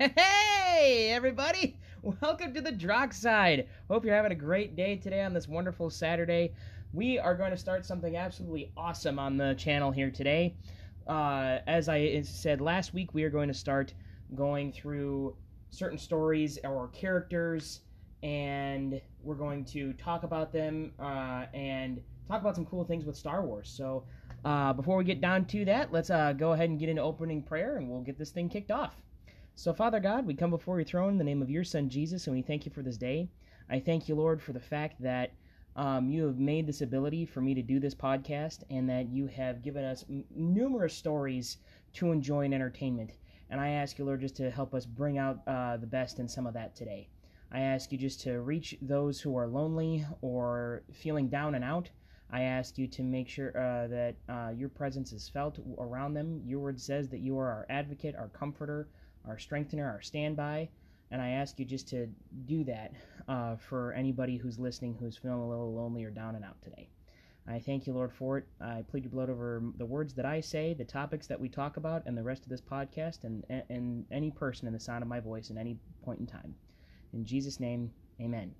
Hey, everybody! Welcome to the Drock Side. Hope you're having a great day today on this wonderful Saturday. We are going to start something absolutely awesome on the channel here today. Uh, as I said last week, we are going to start going through certain stories or characters, and we're going to talk about them uh, and talk about some cool things with Star Wars. So, uh, before we get down to that, let's uh, go ahead and get into opening prayer, and we'll get this thing kicked off. So, Father God, we come before your throne in the name of your Son Jesus, and we thank you for this day. I thank you, Lord, for the fact that um, you have made this ability for me to do this podcast, and that you have given us m- numerous stories to enjoy and entertainment. And I ask you, Lord, just to help us bring out uh, the best in some of that today. I ask you just to reach those who are lonely or feeling down and out. I ask you to make sure uh, that uh, your presence is felt around them. Your word says that you are our advocate, our comforter, our strengthener, our standby. And I ask you just to do that uh, for anybody who's listening who's feeling a little lonely or down and out today. I thank you, Lord, for it. I plead your blood over the words that I say, the topics that we talk about, and the rest of this podcast, and, and any person in the sound of my voice at any point in time. In Jesus' name, amen.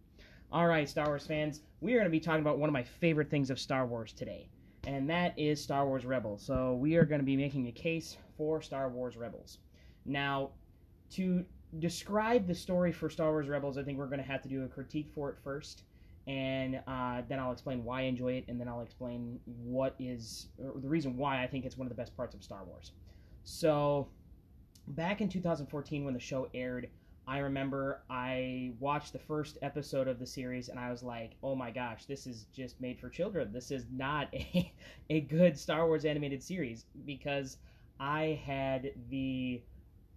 All right, Star Wars fans, we are going to be talking about one of my favorite things of Star Wars today, and that is Star Wars Rebels. So we are going to be making a case for Star Wars Rebels. Now, to describe the story for Star Wars Rebels, I think we're going to have to do a critique for it first, and uh, then I'll explain why I enjoy it, and then I'll explain what is the reason why I think it's one of the best parts of Star Wars. So, back in 2014, when the show aired, I remember I watched the first episode of the series and I was like, oh my gosh, this is just made for children. This is not a, a good Star Wars animated series because I had the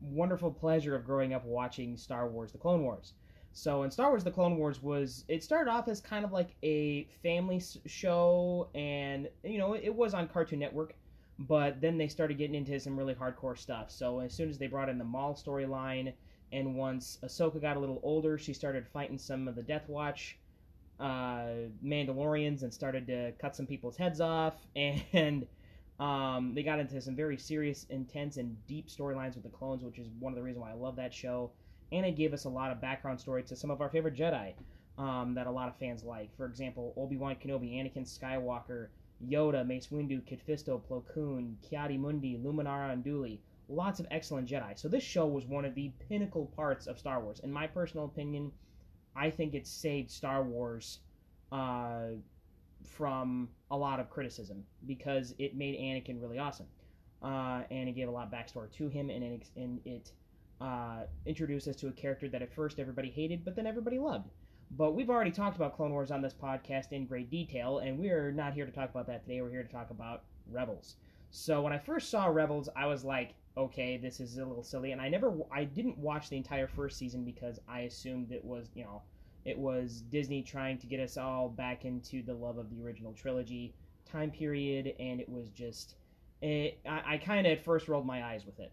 wonderful pleasure of growing up watching Star Wars The Clone Wars. So in Star Wars The Clone Wars was it started off as kind of like a family show and you know it was on Cartoon Network but then they started getting into some really hardcore stuff. So as soon as they brought in the Maul storyline and once Ahsoka got a little older, she started fighting some of the Death Watch uh, Mandalorians and started to cut some people's heads off. And um, they got into some very serious, intense, and deep storylines with the clones, which is one of the reasons why I love that show. And it gave us a lot of background story to some of our favorite Jedi um, that a lot of fans like. For example, Obi Wan Kenobi, Anakin Skywalker, Yoda, Mace Windu, Kit Fisto, Plo Koon, Ki-Adi-Mundi, Luminara Unduli lots of excellent Jedi. So this show was one of the pinnacle parts of Star Wars. In my personal opinion, I think it saved Star Wars uh, from a lot of criticism because it made Anakin really awesome, uh, and it gave a lot of backstory to him, and it, and it uh, introduced us to a character that at first everybody hated, but then everybody loved. But we've already talked about Clone Wars on this podcast in great detail, and we're not here to talk about that today. We're here to talk about Rebels. So when I first saw Rebels, I was like, okay, this is a little silly. And I never, I didn't watch the entire first season because I assumed it was, you know, it was Disney trying to get us all back into the love of the original trilogy time period, and it was just, it, I, I kind of at first rolled my eyes with it.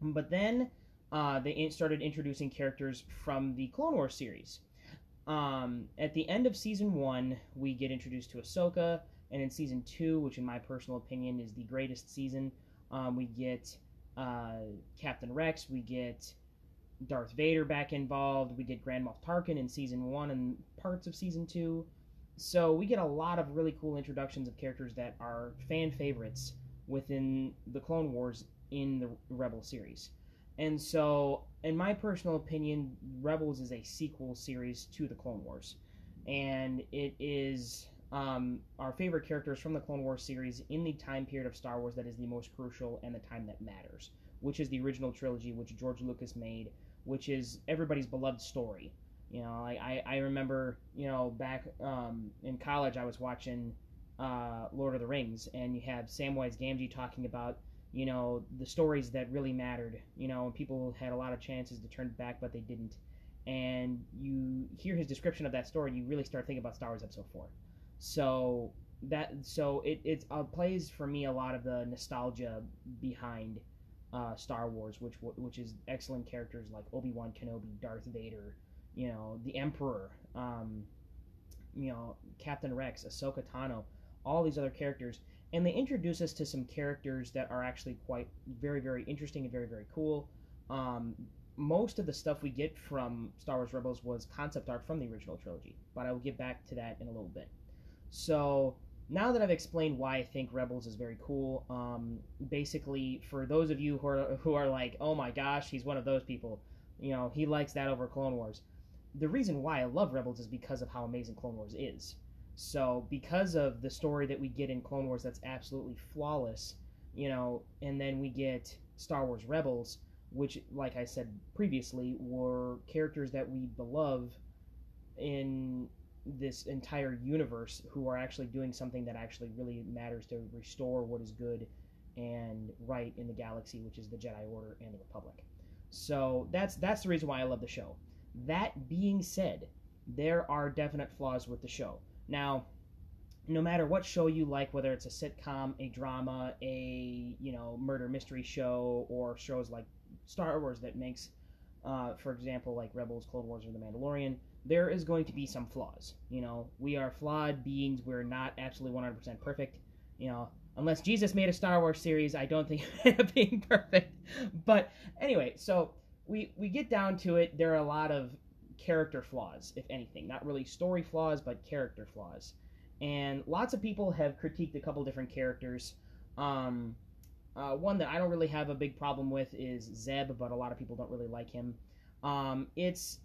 But then uh, they started introducing characters from the Clone Wars series. Um, at the end of season one, we get introduced to Ahsoka, and in season two, which in my personal opinion is the greatest season, um, we get uh, Captain Rex. We get Darth Vader back involved. We get Grand Moff Tarkin in season one and parts of season two. So we get a lot of really cool introductions of characters that are fan favorites within the Clone Wars in the Rebel series. And so, in my personal opinion, Rebels is a sequel series to the Clone Wars. And it is um, our favorite characters from the Clone Wars series in the time period of Star Wars that is the most crucial and the time that matters, which is the original trilogy, which George Lucas made, which is everybody's beloved story. You know, I, I, I remember, you know, back um, in college, I was watching uh, Lord of the Rings, and you have Samwise Gamgee talking about, you know, the stories that really mattered. You know, and people had a lot of chances to turn back, but they didn't. And you hear his description of that story, and you really start thinking about Star Wars Episode 4. So that so it it uh, plays for me a lot of the nostalgia behind uh, Star Wars, which which is excellent characters like Obi Wan Kenobi, Darth Vader, you know, the Emperor, um, you know, Captain Rex, Ahsoka Tano, all these other characters, and they introduce us to some characters that are actually quite very very interesting and very very cool. Um, most of the stuff we get from Star Wars Rebels was concept art from the original trilogy, but I will get back to that in a little bit. So now that I've explained why I think Rebels is very cool, um, basically for those of you who are who are like, oh my gosh, he's one of those people, you know, he likes that over Clone Wars. The reason why I love Rebels is because of how amazing Clone Wars is. So because of the story that we get in Clone Wars that's absolutely flawless, you know, and then we get Star Wars Rebels, which, like I said previously, were characters that we love in this entire universe who are actually doing something that actually really matters to restore what is good and right in the galaxy, which is the Jedi Order and the Republic. So that's that's the reason why I love the show. That being said, there are definite flaws with the show. Now, no matter what show you like, whether it's a sitcom, a drama, a you know murder mystery show, or shows like Star Wars that makes, uh, for example, like Rebels, Clone Wars, or The Mandalorian, there is going to be some flaws. You know, we are flawed beings. We're not absolutely 100% perfect. You know, unless Jesus made a Star Wars series, I don't think it being perfect. But anyway, so we we get down to it. There are a lot of character flaws, if anything. Not really story flaws, but character flaws. And lots of people have critiqued a couple different characters. Um, uh, one that I don't really have a big problem with is Zeb, but a lot of people don't really like him. Um, it's,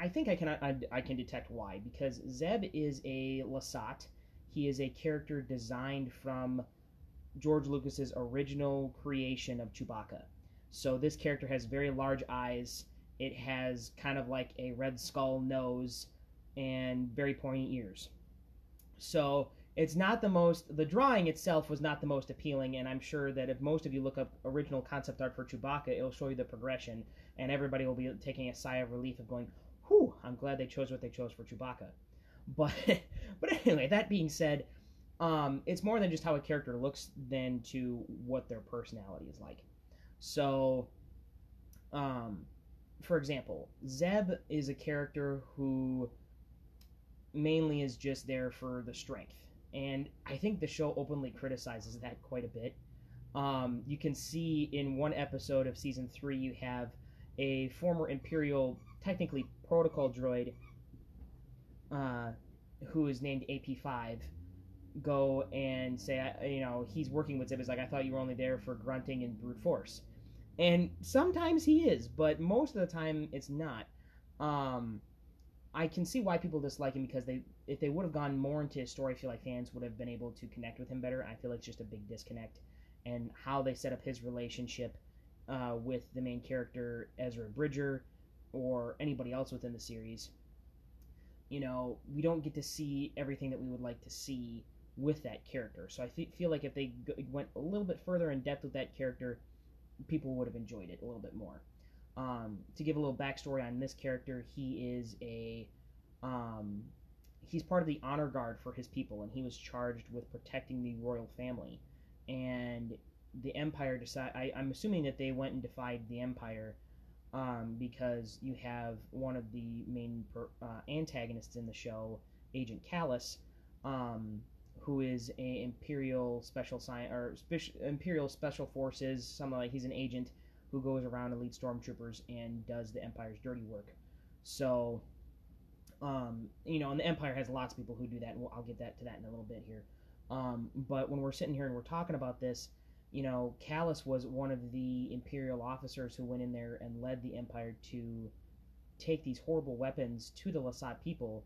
I think I can I, I can detect why because Zeb is a Lasat. He is a character designed from George Lucas's original creation of Chewbacca. So this character has very large eyes. It has kind of like a red skull nose and very pointy ears. So it's not the most the drawing itself was not the most appealing and i'm sure that if most of you look up original concept art for chewbacca it'll show you the progression and everybody will be taking a sigh of relief of going i'm glad they chose what they chose for chewbacca but but anyway that being said um, it's more than just how a character looks than to what their personality is like so um, for example zeb is a character who mainly is just there for the strength. And I think the show openly criticizes that quite a bit. Um, you can see in one episode of season three, you have a former Imperial, technically protocol droid, uh, who is named AP5, go and say, you know, he's working with Zeb. He's like, I thought you were only there for grunting and brute force. And sometimes he is, but most of the time it's not. Um, I can see why people dislike him because they if they would have gone more into his story, I feel like fans would have been able to connect with him better. I feel like it's just a big disconnect, and how they set up his relationship uh, with the main character Ezra Bridger or anybody else within the series. You know, we don't get to see everything that we would like to see with that character. So I th- feel like if they g- went a little bit further in depth with that character, people would have enjoyed it a little bit more. Um, to give a little backstory on this character, he is a um, he's part of the honor guard for his people, and he was charged with protecting the royal family. And the Empire decide. I, am assuming that they went and defied the Empire um, because you have one of the main per, uh, antagonists in the show, Agent Kallus, um, who is a Imperial special science or spe- Imperial Special Forces. Something like he's an agent who goes around and leads stormtroopers and does the Empire's dirty work. So, um, you know, and the Empire has lots of people who do that, and we'll, I'll get that to that in a little bit here. Um, but when we're sitting here and we're talking about this, you know, Kallus was one of the Imperial officers who went in there and led the Empire to take these horrible weapons to the Lasat people.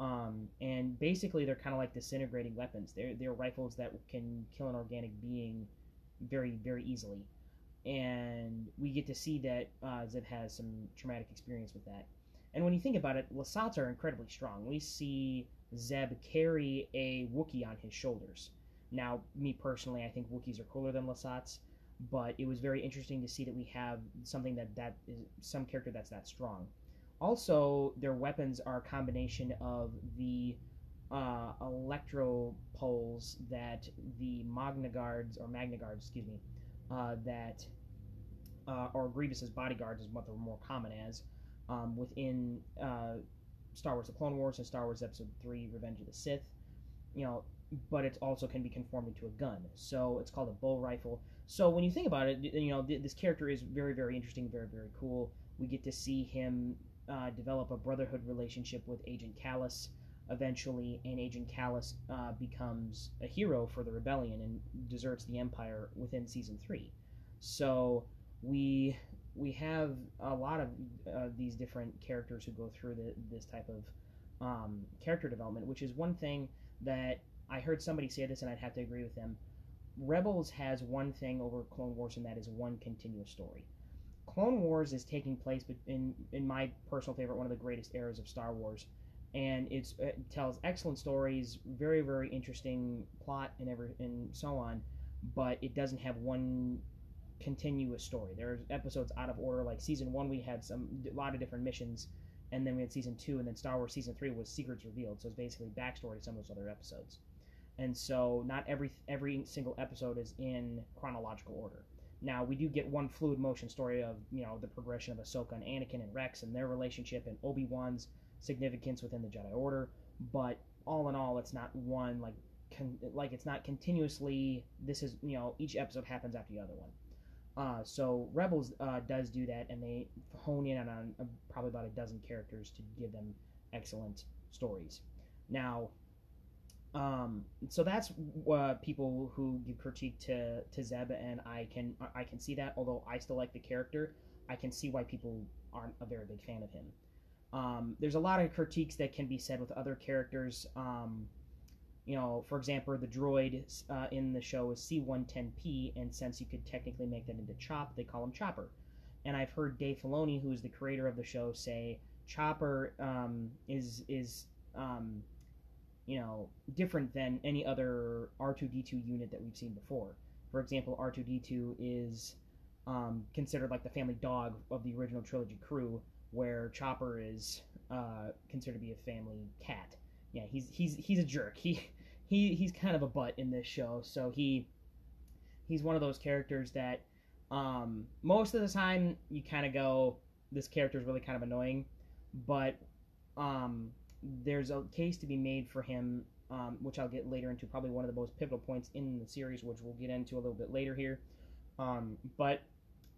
Um, and basically, they're kind of like disintegrating weapons. They're, they're rifles that can kill an organic being very, very easily and we get to see that uh, Zeb has some traumatic experience with that. And when you think about it, Lasats are incredibly strong. We see Zeb carry a Wookiee on his shoulders. Now, me personally, I think Wookiees are cooler than Lasats, but it was very interesting to see that we have something that that is some character that's that strong. Also, their weapons are a combination of the uh, electro poles that the Magna Guards or Magna Guards, excuse me, uh, that uh, or Grievous's bodyguards is what they're more common as um, within uh, Star Wars: The Clone Wars and Star Wars Episode Three: Revenge of the Sith. You know, but it also can be conformed into a gun. So it's called a bo-rifle. So when you think about it, you know th- this character is very very interesting, very very cool. We get to see him uh, develop a brotherhood relationship with Agent Kallus eventually, and Agent Kallus uh, becomes a hero for the rebellion and deserts the Empire within season three. So we we have a lot of uh, these different characters who go through the, this type of um, character development, which is one thing that I heard somebody say this, and I'd have to agree with them. Rebels has one thing over Clone Wars, and that is one continuous story. Clone Wars is taking place in in my personal favorite, one of the greatest eras of Star Wars, and it uh, tells excellent stories, very very interesting plot and every and so on, but it doesn't have one continuous story. There's episodes out of order. Like season one, we had some a lot of different missions, and then we had season two, and then Star Wars season three was secrets revealed. So it's basically backstory to some of those other episodes. And so not every every single episode is in chronological order. Now we do get one fluid motion story of you know the progression of Ahsoka and Anakin and Rex and their relationship and Obi Wan's significance within the Jedi Order, but all in all, it's not one like con- like it's not continuously. This is you know each episode happens after the other one. Uh, so Rebels uh, does do that, and they hone in on, on probably about a dozen characters to give them excellent stories. Now, um, so that's uh, people who give critique to to Zeb, and I can I can see that. Although I still like the character, I can see why people aren't a very big fan of him. Um, there's a lot of critiques that can be said with other characters. Um, you know, for example, the droid uh, in the show is C110P, and since you could technically make that into Chop, they call him Chopper. And I've heard Dave Filoni, who is the creator of the show, say Chopper um, is is um, you know different than any other R2D2 unit that we've seen before. For example, R2D2 is um, considered like the family dog of the original trilogy crew, where Chopper is uh, considered to be a family cat yeah, he's he's he's a jerk. He he he's kind of a butt in this show. So he he's one of those characters that um, most of the time you kind of go, this character is really kind of annoying, but um, there's a case to be made for him, um, which I'll get later into. Probably one of the most pivotal points in the series, which we'll get into a little bit later here. Um, but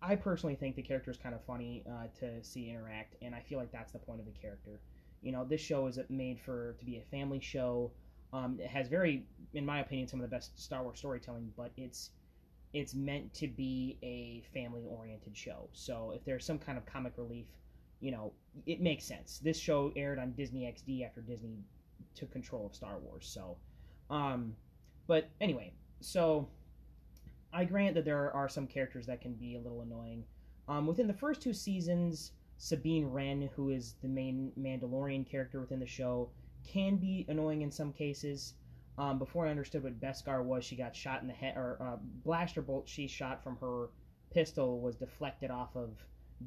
I personally think the character is kind of funny uh, to see interact, and I feel like that's the point of the character. You know, this show is made for to be a family show. Um, it has very, in my opinion, some of the best Star Wars storytelling, but it's it's meant to be a family oriented show. So if there's some kind of comic relief, you know, it makes sense. This show aired on Disney XD after Disney took control of Star Wars. So, um, but anyway, so I grant that there are some characters that can be a little annoying. Um, within the first two seasons, Sabine Wren, who is the main Mandalorian character within the show, can be annoying in some cases. Um, before I understood what Beskar was, she got shot in the head, or uh, blaster bolt she shot from her pistol was deflected off of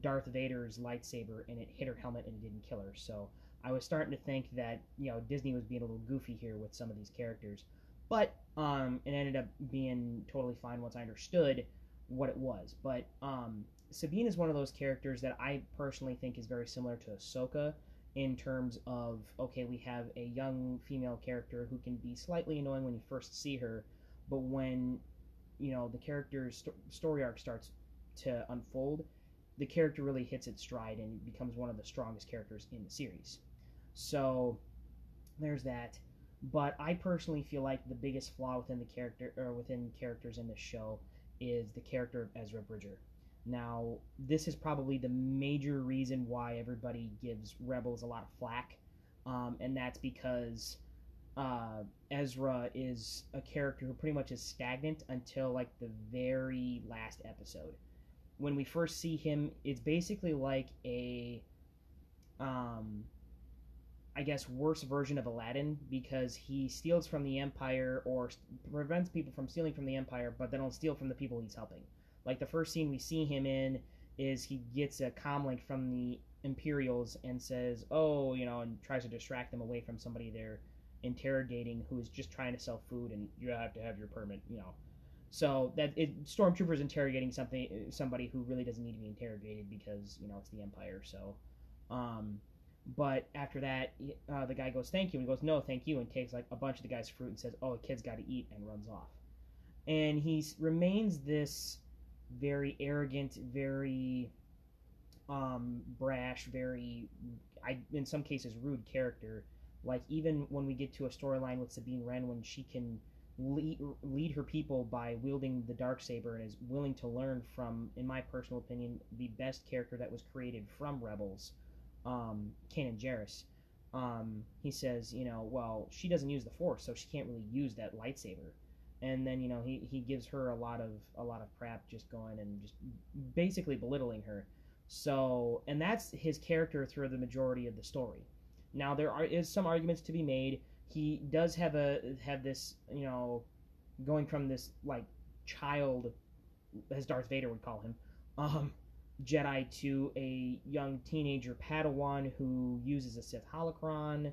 Darth Vader's lightsaber, and it hit her helmet and it didn't kill her. So I was starting to think that you know Disney was being a little goofy here with some of these characters, but um, it ended up being totally fine once I understood what it was. But um, Sabine is one of those characters that I personally think is very similar to Ahsoka in terms of okay, we have a young female character who can be slightly annoying when you first see her, but when you know the character's st- story arc starts to unfold, the character really hits its stride and becomes one of the strongest characters in the series. So there's that. But I personally feel like the biggest flaw within the character or within characters in this show is the character of Ezra Bridger. Now, this is probably the major reason why everybody gives Rebels a lot of flack, um, and that's because uh, Ezra is a character who pretty much is stagnant until like the very last episode. When we first see him, it's basically like a, um, I guess, worse version of Aladdin because he steals from the Empire or prevents people from stealing from the Empire, but they don't steal from the people he's helping. Like the first scene we see him in is he gets a comlink from the Imperials and says, "Oh, you know," and tries to distract them away from somebody they're interrogating who is just trying to sell food, and you have to have your permit, you know. So that it, stormtroopers interrogating something somebody who really doesn't need to be interrogated because you know it's the Empire. So, um, But after that, uh, the guy goes, "Thank you," and he goes, "No, thank you," and takes like a bunch of the guy's fruit and says, "Oh, a kid's got to eat," and runs off. And he remains this very arrogant, very um, brash, very, I in some cases rude character. Like even when we get to a storyline with Sabine Wren, when she can lead, lead her people by wielding the dark saber and is willing to learn from, in my personal opinion, the best character that was created from Rebels, um, Kanan Jarrus. Um, he says, you know, well, she doesn't use the Force, so she can't really use that lightsaber. And then, you know, he, he gives her a lot of a lot of crap, just going and just basically belittling her. So, and that's his character through the majority of the story. Now, there are is some arguments to be made. He does have a have this, you know, going from this like child, as Darth Vader would call him, um, Jedi to a young teenager Padawan who uses a Sith holocron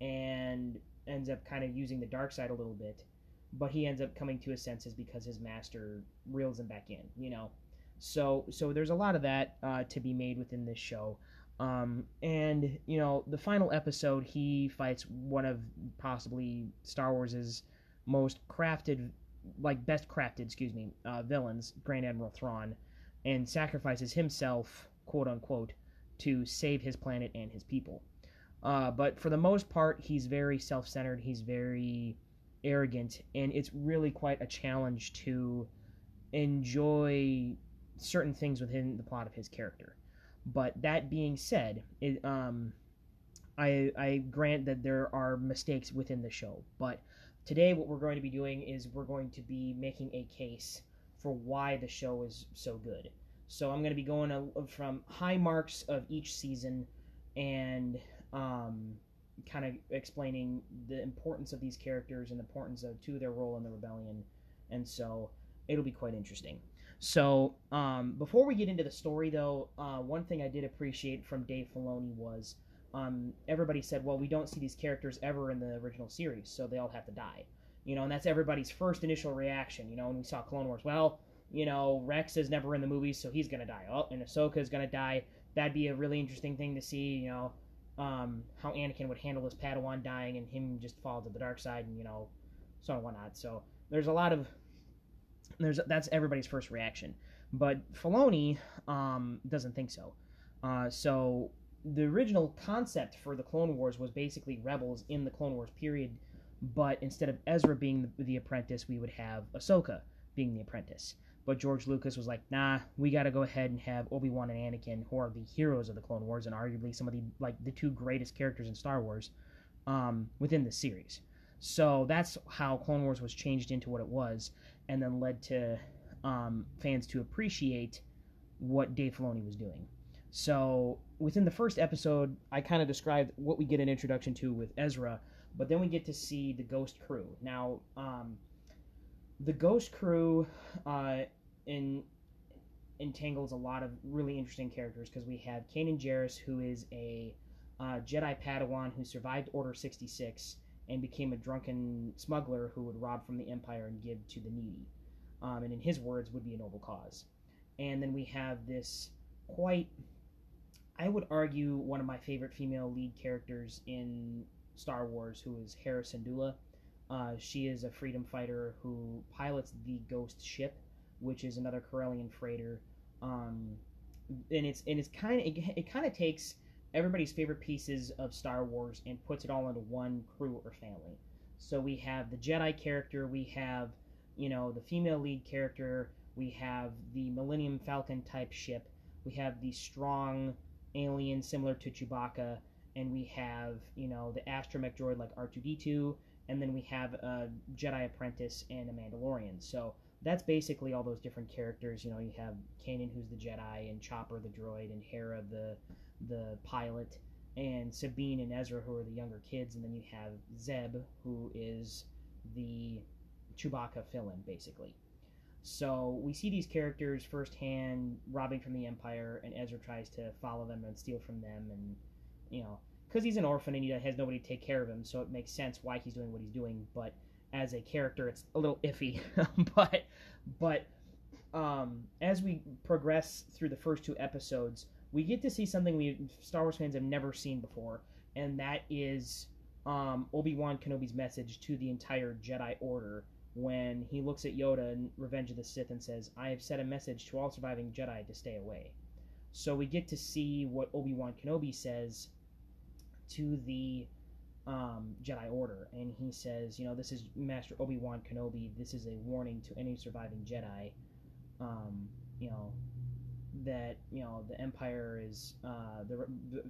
and ends up kind of using the dark side a little bit, but he ends up coming to his senses because his master reels him back in, you know. So so there's a lot of that uh, to be made within this show. Um, and you know the final episode he fights one of possibly Star Wars's most crafted like best crafted excuse me uh, villains Grand Admiral Thrawn and sacrifices himself, quote unquote, to save his planet and his people. Uh, but for the most part, he's very self centered, he's very arrogant, and it's really quite a challenge to enjoy certain things within the plot of his character. But that being said, it, um, I, I grant that there are mistakes within the show. But today, what we're going to be doing is we're going to be making a case for why the show is so good. So I'm going to be going from high marks of each season and um, kind of explaining the importance of these characters and the importance of to their role in the rebellion. And so it'll be quite interesting. So um, before we get into the story, though, uh, one thing I did appreciate from Dave Filoni was um, everybody said, "Well, we don't see these characters ever in the original series, so they all have to die." You know, and that's everybody's first initial reaction. You know, when we saw Clone Wars, well, you know, Rex is never in the movies, so he's gonna die. Oh, and Ahsoka is gonna die. That'd be a really interesting thing to see. You know, um, how Anakin would handle his Padawan dying and him just fall to the dark side, and you know, so on and whatnot. So there's a lot of there's that's everybody's first reaction, but Filoni um, doesn't think so. Uh, so the original concept for the Clone Wars was basically rebels in the Clone Wars period but instead of Ezra being the, the apprentice, we would have Ahsoka being the apprentice. But George Lucas was like, nah, we got to go ahead and have Obi Wan and Anakin, who are the heroes of the Clone Wars and arguably some of the like the two greatest characters in Star Wars, um, within the series. So that's how Clone Wars was changed into what it was, and then led to um, fans to appreciate what Dave Filoni was doing. So within the first episode, I kind of described what we get an introduction to with Ezra but then we get to see the Ghost Crew. Now, um, the Ghost Crew uh, in, entangles a lot of really interesting characters because we have Kanan Jarrus, who is a uh, Jedi Padawan who survived Order 66 and became a drunken smuggler who would rob from the Empire and give to the needy. Um, and in his words, would be a noble cause. And then we have this quite, I would argue, one of my favorite female lead characters in Star Wars, who is Hera Syndulla. Uh, she is a freedom fighter who pilots the Ghost ship, which is another Corellian freighter. Um, and it's and it's kind of it, it kind of takes everybody's favorite pieces of Star Wars and puts it all into one crew or family. So we have the Jedi character, we have you know the female lead character, we have the Millennium Falcon type ship, we have the strong alien similar to Chewbacca, and we have you know the astromech droid like R2D2, and then we have a Jedi apprentice and a Mandalorian. So that's basically all those different characters. You know, you have Kanan who's the Jedi, and Chopper the droid, and Hera the the pilot, and Sabine and Ezra who are the younger kids, and then you have Zeb who is the Chewbacca fill-in basically. So we see these characters firsthand robbing from the Empire, and Ezra tries to follow them and steal from them, and you know, because he's an orphan and he has nobody to take care of him, so it makes sense why he's doing what he's doing. But as a character, it's a little iffy. but but um, as we progress through the first two episodes, we get to see something we Star Wars fans have never seen before, and that is um, Obi Wan Kenobi's message to the entire Jedi Order when he looks at Yoda in Revenge of the Sith and says, "I have sent a message to all surviving Jedi to stay away." So we get to see what Obi Wan Kenobi says to the um, Jedi Order, and he says, "You know, this is Master Obi Wan Kenobi. This is a warning to any surviving Jedi. Um, you know, that you know the Empire is. Uh, the,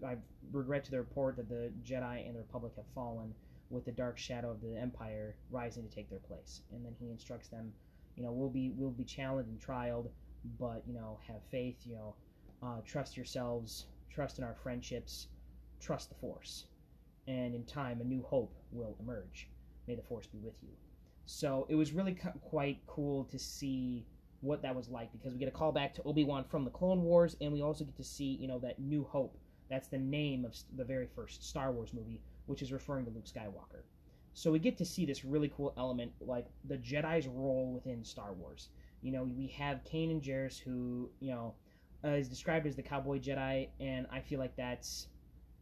I regret to the report that the Jedi and the Republic have fallen, with the dark shadow of the Empire rising to take their place. And then he instructs them, you know, we'll be we'll be challenged and trialed, but you know, have faith. You know, uh, trust yourselves, trust in our friendships, trust the Force, and in time a new hope will emerge. May the Force be with you. So it was really quite cool to see what that was like because we get a call back to Obi-Wan from the Clone Wars and we also get to see, you know, that New Hope. That's the name of the very first Star Wars movie, which is referring to Luke Skywalker. So we get to see this really cool element, like the Jedi's role within Star Wars. You know, we have Kanan Jarrus, who, you know, uh, is described as the cowboy Jedi, and I feel like that's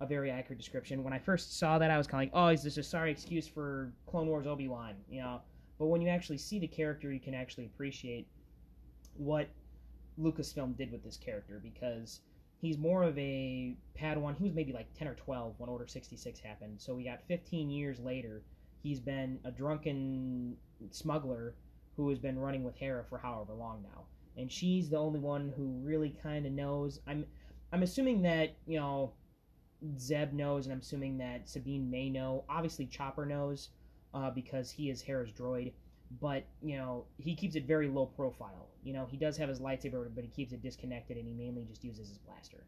a very accurate description. When I first saw that, I was kind of like, oh, is this a sorry excuse for Clone Wars Obi Wan? You know, but when you actually see the character, you can actually appreciate what Lucasfilm did with this character because he's more of a Padawan. He was maybe like 10 or 12 when Order 66 happened. So we got 15 years later, he's been a drunken smuggler who has been running with Hera for however long now. And she's the only one who really kind of knows. I'm I'm assuming that, you know, Zeb knows, and I'm assuming that Sabine may know. Obviously, Chopper knows uh, because he is Hera's droid but you know he keeps it very low profile. You know he does have his lightsaber, but he keeps it disconnected, and he mainly just uses his blaster.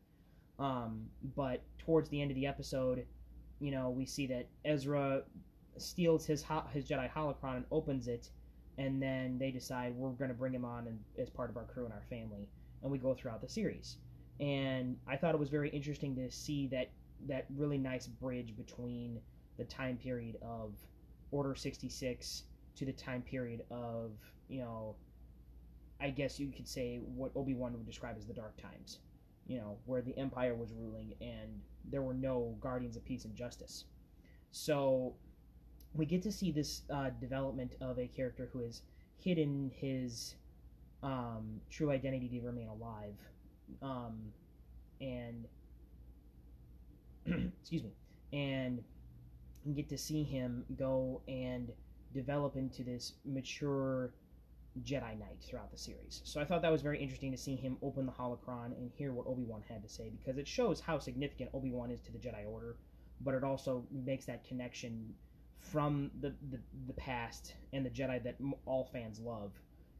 Um, but towards the end of the episode, you know we see that Ezra steals his his Jedi holocron and opens it, and then they decide we're going to bring him on and, as part of our crew and our family, and we go throughout the series. And I thought it was very interesting to see that that really nice bridge between the time period of Order 66 to the time period of you know I guess you could say what Obi Wan would describe as the Dark Times, you know, where the Empire was ruling and there were no guardians of peace and justice. So we get to see this uh, development of a character who has hidden his um, true identity to remain alive, um, and excuse me, and get to see him go and develop into this mature Jedi Knight throughout the series. So I thought that was very interesting to see him open the holocron and hear what Obi Wan had to say because it shows how significant Obi Wan is to the Jedi Order, but it also makes that connection from the, the, the past and the Jedi that all fans love,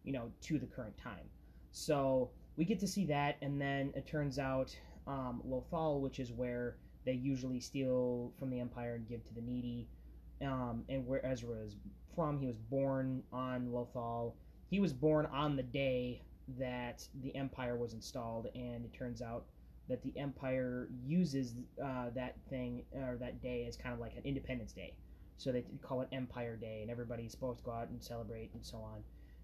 you know, to the current time. So we get to see that, and then it turns out um, Lothal, which is where they usually steal from the Empire and give to the needy, um, and where Ezra is from. He was born on Lothal. He was born on the day that the Empire was installed, and it turns out that the Empire uses uh, that thing or that day as kind of like an Independence Day. So they call it Empire Day, and everybody's supposed to go out and celebrate and so on.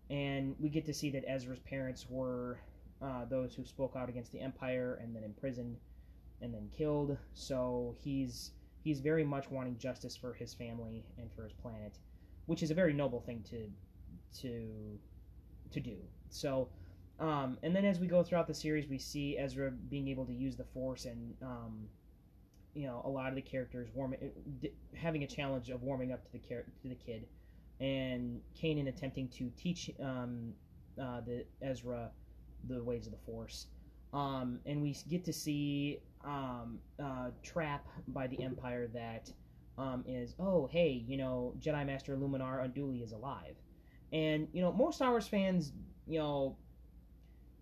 And we get to see that Ezra's parents were uh, those who spoke out against the Empire and then imprisoned and then killed. So he's he's very much wanting justice for his family and for his planet which is a very noble thing to to to do. So, um, and then as we go throughout the series, we see Ezra being able to use the Force and um, you know a lot of the characters warming, having a challenge of warming up to the char- to the kid, and Kanan attempting to teach um, uh, the Ezra the ways of the Force. Um, and we get to see um, uh, trap by the Empire that um, is, oh, hey, you know, Jedi Master Luminar Unduli is alive. And, you know, most Star Wars fans, you know,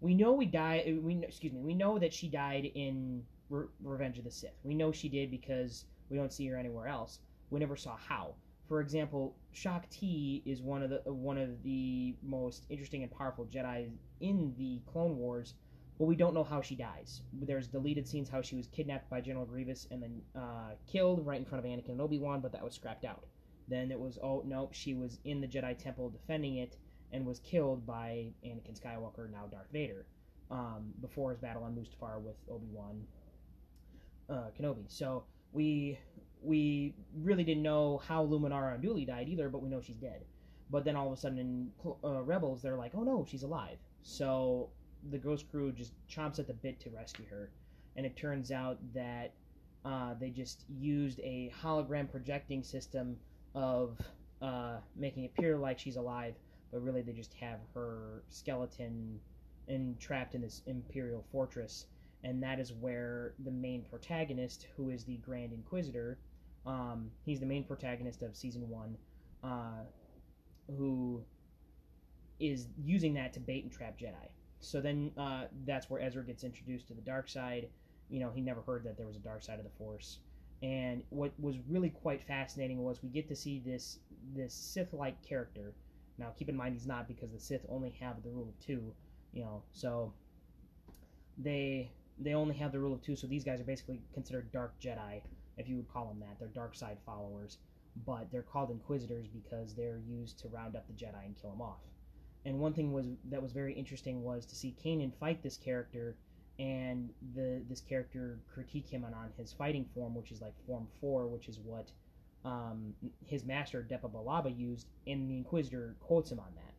we know we died, we, excuse me, we know that she died in Re- Revenge of the Sith. We know she did because we don't see her anywhere else. We never saw how. For example, Shaak Ti is one of the one of the most interesting and powerful Jedi in the Clone Wars but we don't know how she dies. There's deleted scenes how she was kidnapped by General Grievous and then uh, killed right in front of Anakin and Obi Wan, but that was scrapped out. Then it was oh no, she was in the Jedi Temple defending it and was killed by Anakin Skywalker, now Darth Vader. um, before his battle on Mustafar with Obi Wan uh, Kenobi. So we we really didn't know how Luminara Unduli died either, but we know she's dead. But then all of a sudden in uh, Rebels, they're like, oh no, she's alive. So the Ghost Crew just chomps at the bit to rescue her, and it turns out that uh, they just used a hologram projecting system of uh, making it appear like she's alive, but really they just have her skeleton entrapped in this imperial fortress, and that is where the main protagonist, who is the Grand Inquisitor, um, he's the main protagonist of season one, uh, who is using that to bait and trap Jedi. So then uh, that's where Ezra gets introduced to the dark side. You know, he never heard that there was a dark side of the Force. And what was really quite fascinating was we get to see this this Sith-like character. Now, keep in mind he's not because the Sith only have the rule of two. You know, so they they only have the rule of two. So these guys are basically considered dark Jedi, if you would call them that. They're dark side followers, but they're called Inquisitors because they're used to round up the Jedi and kill them off. And one thing was that was very interesting was to see Kanan fight this character and the this character critique him on, on his fighting form, which is like form four, which is what um, his master Depa Billaba used, and the Inquisitor quotes him on that.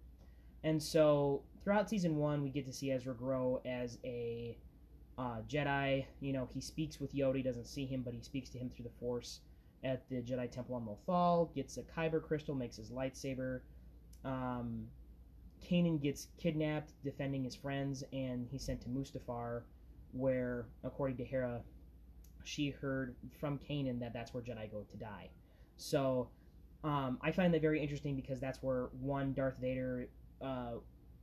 And so throughout season one, we get to see Ezra grow as a uh, Jedi. You know, he speaks with Yoda. He doesn't see him, but he speaks to him through the Force at the Jedi Temple on Lothal. Gets a Kyber crystal, makes his lightsaber. Um, Kanan gets kidnapped defending his friends, and he's sent to Mustafar, where, according to Hera, she heard from Kanan that that's where Jedi go to die. So um, I find that very interesting because that's where one Darth Vader, uh,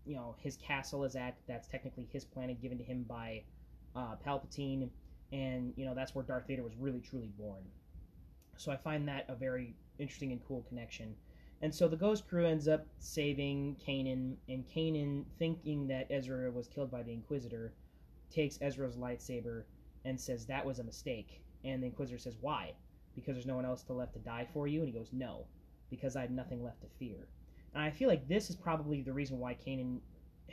you know, his castle is at. That's technically his planet given to him by uh, Palpatine, and you know that's where Darth Vader was really truly born. So I find that a very interesting and cool connection. And so the Ghost Crew ends up saving Kanan, and Kanan, thinking that Ezra was killed by the Inquisitor, takes Ezra's lightsaber and says that was a mistake. And the Inquisitor says, Why? Because there's no one else to left to die for you? And he goes, No, because I have nothing left to fear. And I feel like this is probably the reason why Kanan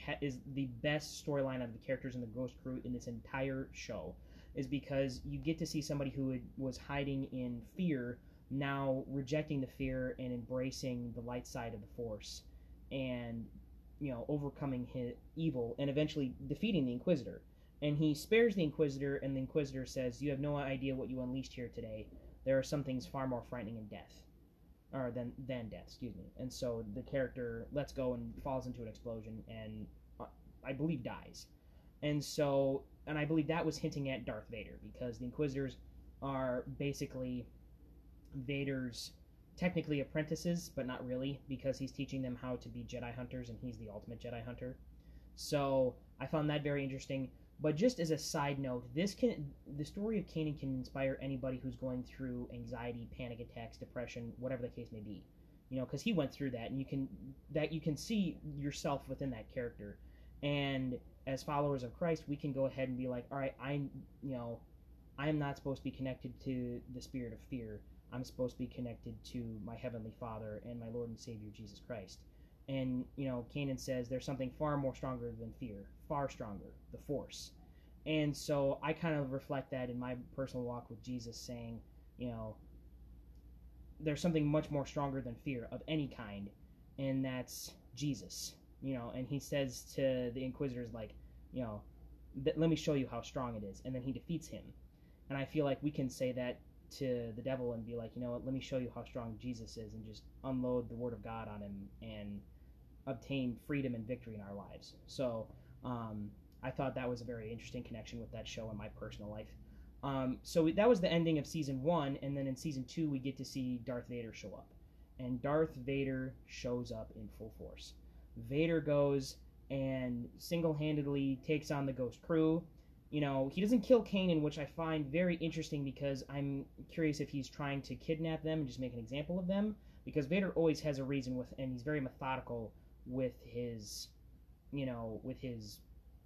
ha- is the best storyline of the characters in the Ghost Crew in this entire show, is because you get to see somebody who was hiding in fear now rejecting the fear and embracing the light side of the force and you know overcoming his evil and eventually defeating the inquisitor. And he spares the inquisitor and the inquisitor says you have no idea what you unleashed here today. There are some things far more frightening than death or than than death excuse me. And so the character lets go and falls into an explosion and uh, i believe dies. And so and i believe that was hinting at darth vader because the inquisitors are basically Vader's technically apprentices, but not really, because he's teaching them how to be Jedi hunters, and he's the ultimate Jedi hunter. So I found that very interesting. But just as a side note, this can the story of Kanan can inspire anybody who's going through anxiety, panic attacks, depression, whatever the case may be. You know, because he went through that, and you can that you can see yourself within that character. And as followers of Christ, we can go ahead and be like, all right, I, you know, I am not supposed to be connected to the spirit of fear. I'm supposed to be connected to my Heavenly Father and my Lord and Savior Jesus Christ. And, you know, Kanan says there's something far more stronger than fear, far stronger, the Force. And so I kind of reflect that in my personal walk with Jesus, saying, you know, there's something much more stronger than fear of any kind, and that's Jesus. You know, and he says to the Inquisitors, like, you know, let me show you how strong it is. And then he defeats him. And I feel like we can say that to the devil and be like, you know what, let me show you how strong Jesus is and just unload the word of God on him and obtain freedom and victory in our lives. So um, I thought that was a very interesting connection with that show in my personal life. Um, so that was the ending of season one, and then in season two, we get to see Darth Vader show up. And Darth Vader shows up in full force. Vader goes and single handedly takes on the Ghost Crew you know, he doesn't kill Kanan, which I find very interesting because I'm curious if he's trying to kidnap them and just make an example of them. Because Vader always has a reason with, and he's very methodical with his, you know, with his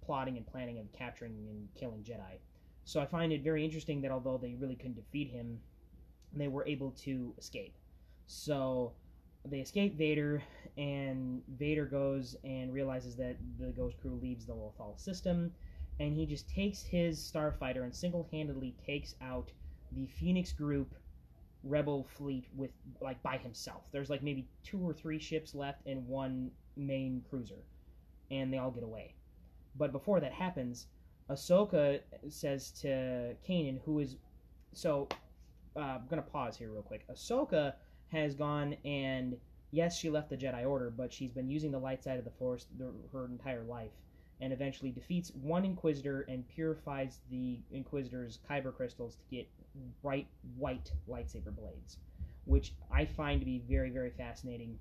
plotting and planning of capturing and killing Jedi. So I find it very interesting that although they really couldn't defeat him, they were able to escape. So they escape Vader, and Vader goes and realizes that the Ghost Crew leaves the Lothal system, and he just takes his starfighter and single-handedly takes out the Phoenix Group rebel fleet with like by himself. There's like maybe two or three ships left and one main cruiser, and they all get away. But before that happens, Ahsoka says to Kanan, who is so uh, I'm gonna pause here real quick. Ahsoka has gone and yes, she left the Jedi Order, but she's been using the light side of the Force the, her entire life, and eventually defeats one Inquisitor and purifies the Inquisitor's kyber crystals to get bright white lightsaber blades, which I find to be very very fascinating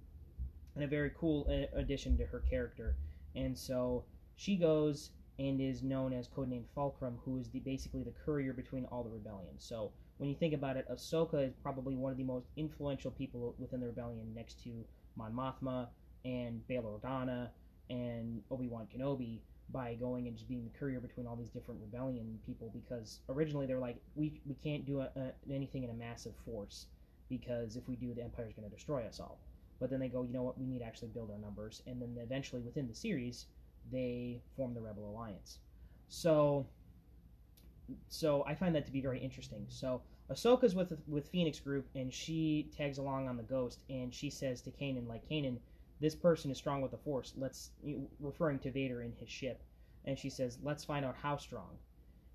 and a very cool uh, addition to her character. And so she goes and is known as codename Fulcrum, who is the basically the courier between all the rebellions. So when you think about it, Ahsoka is probably one of the most influential people within the rebellion, next to Mon Mothma and Bail Organa and Obi Wan Kenobi, by going and just being the courier between all these different rebellion people. Because originally they were like, we we can't do a, a, anything in a massive force because if we do, the Empire's going to destroy us all. But then they go, you know what? We need to actually build our numbers, and then eventually within the series, they form the Rebel Alliance. So so I find that to be very interesting. So Ahsoka's with with Phoenix Group, and she tags along on the Ghost, and she says to Kanan, like Kanan, this person is strong with the Force. Let's referring to Vader in his ship, and she says, let's find out how strong.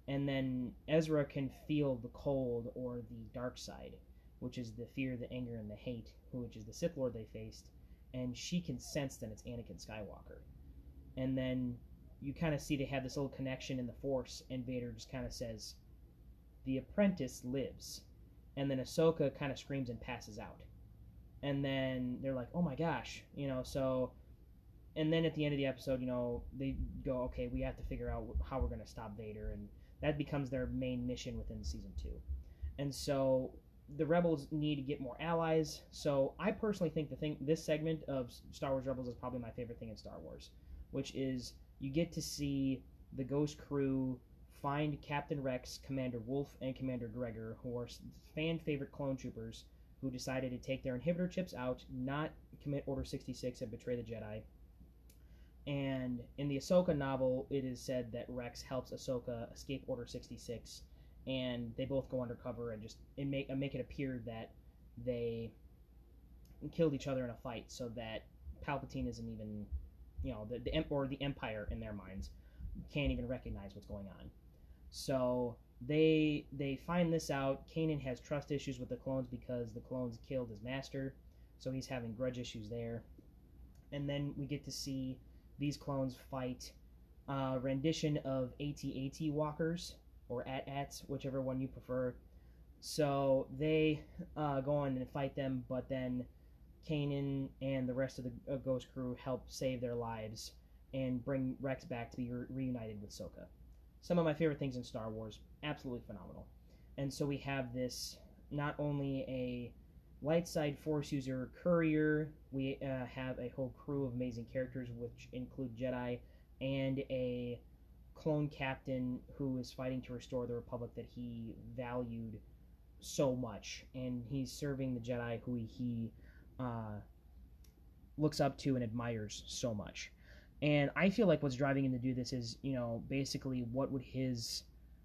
And then Ezra can feel the cold or the dark side, which is the fear, the anger, and the hate, which is the Sith Lord they faced, and she can sense that it's Anakin Skywalker. And then you kind of see they have this little connection in the Force, and Vader just kind of says, "The apprentice lives," and then Ahsoka kind of screams and passes out, and then they're like, "Oh my gosh," you know. So, and then at the end of the episode, you know, they go, "Okay, we have to figure out how we're going to stop Vader," and that becomes their main mission within season two. And so the rebels need to get more allies. So I personally think the thing, this segment of Star Wars Rebels is probably my favorite thing in Star Wars, which is you get to see the Ghost Crew find Captain Rex, Commander Wolffe, and Commander Gregor, who are fan favorite clone troopers who decided to take their inhibitor chips out, not commit Order 66 and betray the Jedi. And in the Ahsoka novel, it is said that Rex helps Ahsoka escape Order 66, and they both go undercover and just and make and make it appear that they killed each other in a fight, so that Palpatine isn't even you know the, the or the empire in their minds can't even recognize what's going on so they they find this out kanan has trust issues with the clones because the clones killed his master so he's having grudge issues there and then we get to see these clones fight a rendition of AT-AT walkers or AT-ATs, whichever one you prefer. So they uh, go on and fight them, but then Kanan and the rest of the uh, Ghost crew help save their lives and bring Rex back to be re- reunited with Soka. Some of my favorite things in Star Wars, absolutely phenomenal. And so we have this not only a light side force user courier, we uh, have a whole crew of amazing characters, which include Jedi and a clone captain who is fighting to restore the Republic that he valued so much. And he's serving the Jedi who he uh, looks up to and admires so much. And I feel like what's driving him to do this is, you know, basically what would his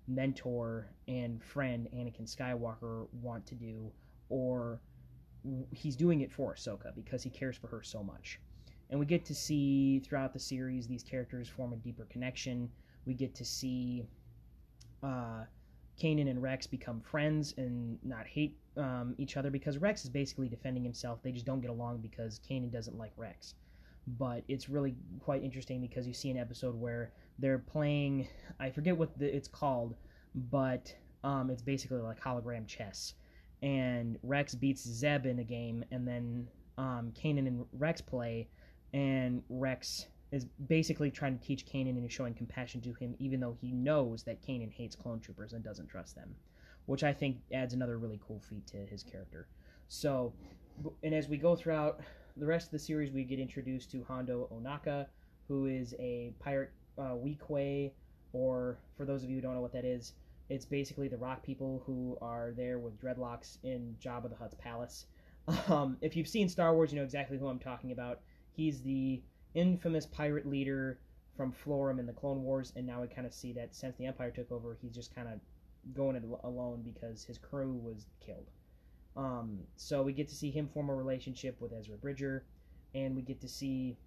mentor and friend Anakin Skywalker want to do, or he's doing it for Ahsoka because he cares for her so much. And we get to see throughout the series these characters form a deeper connection. We get to see uh, Kanan and Rex become friends and not hate um, each other because Rex is basically defending himself. They just don't get along because Kanan doesn't like Rex. But it's really quite interesting because you see an episode where they're playing, I forget what the, it's called, but um, it's basically like hologram chess. And Rex beats Zeb in a game, and then um, Kanan and Rex play, and Rex is basically trying to teach Kanan and is showing compassion to him, even though he knows that Kanan hates clone troopers and doesn't trust them, which I think adds another really cool feat to his character. So, and as we go throughout the rest of the series, we get introduced to Hondo Ohnaka, who is a pirate uh, Weequay, or for those of you who don't know what that is, it's basically the rock people who are there with dreadlocks in Jabba the Hutt's palace. Um, if you've seen Star Wars, you know exactly who I'm talking about. He's the infamous pirate leader from Florrum in the Clone Wars, and now we kind of see that since the Empire took over, he's just kind of going it alone because his crew was killed. Um, so we get to see him form a relationship with Ezra Bridger, and we get to see,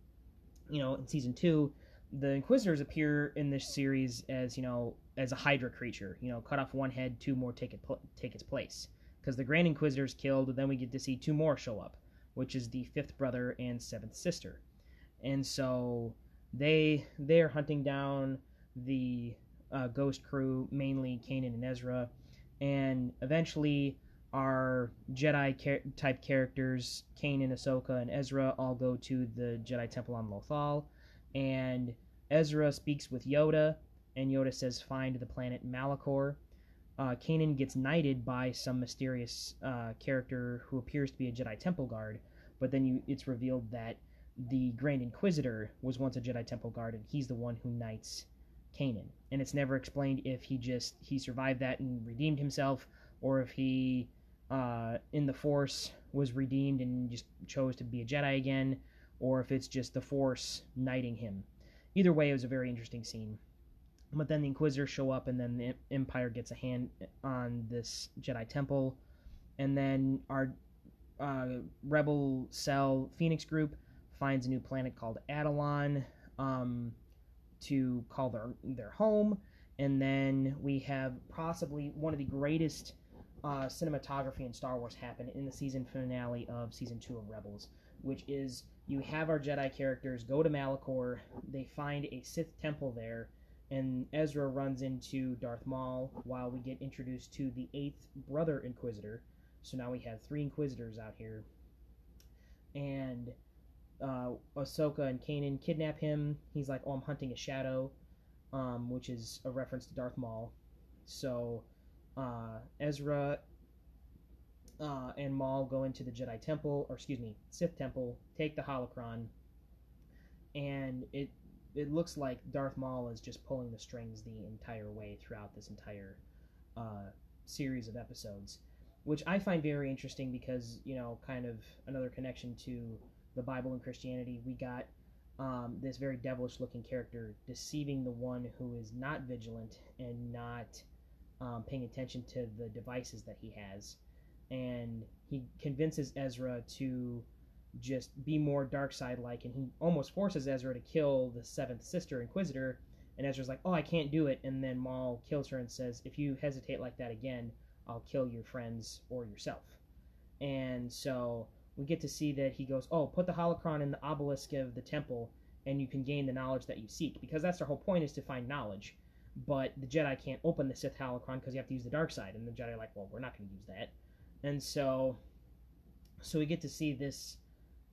you know, in season two, the Inquisitors appear in this series as you know as a Hydra creature. You know, cut off one head, two more take it take its place. Because the Grand Inquisitor is killed, then we get to see two more show up, which is the fifth brother and seventh sister, and so they they are hunting down the uh, Ghost crew, mainly Kanan and Ezra, and eventually our Jedi char- type characters, Kanan, Ahsoka, and Ezra, all go to the Jedi Temple on Lothal, and Ezra speaks with Yoda, and Yoda says, "Find the planet Malachor." Uh, Kanan gets knighted by some mysterious uh, character who appears to be a Jedi Temple guard, but then you, it's revealed that the Grand Inquisitor was once a Jedi Temple guard, and he's the one who knights Kanan. And it's never explained if he just he survived that and redeemed himself, or if he uh, in the Force was redeemed and just chose to be a Jedi again, or if it's just the Force knighting him. Either way, it was a very interesting scene. But then the Inquisitors show up, and then the Empire gets a hand on this Jedi Temple, and then our uh, Rebel Cell Phoenix group finds a new planet called Atollon um, to call their their home, and then we have possibly one of the greatest uh, cinematography in Star Wars happen in the season finale of season two of Rebels, which is you have our Jedi characters go to Malachor, they find a Sith temple there, and Ezra runs into Darth Maul while we get introduced to the eighth brother Inquisitor. So now we have three Inquisitors out here, and uh, Ahsoka and Kanan kidnap him. He's like, "Oh, I'm hunting a shadow," um, which is a reference to Darth Maul. So uh, Ezra uh, and Maul go into the Jedi Temple, or excuse me, Sith Temple, take the holocron, and it it looks like Darth Maul is just pulling the strings the entire way throughout this entire uh, series of episodes, which I find very interesting because you know, kind of another connection to the Bible and Christianity. We got um, this very devilish-looking character deceiving the one who is not vigilant and not um, paying attention to the devices that he has, and he convinces Ezra to just be more dark side like, and he almost forces Ezra to kill the seventh sister Inquisitor. And Ezra's like, "Oh, I can't do it." And then Maul kills her and says, "If you hesitate like that again, I'll kill your friends or yourself." And so we get to see that he goes, "Oh, put the holocron in the obelisk of the temple, and you can gain the knowledge that you seek." Because that's their whole point is to find knowledge but the Jedi can't open the Sith holocron because you have to use the dark side, and the Jedi are like, well, we're not going to use that, and so, so we get to see this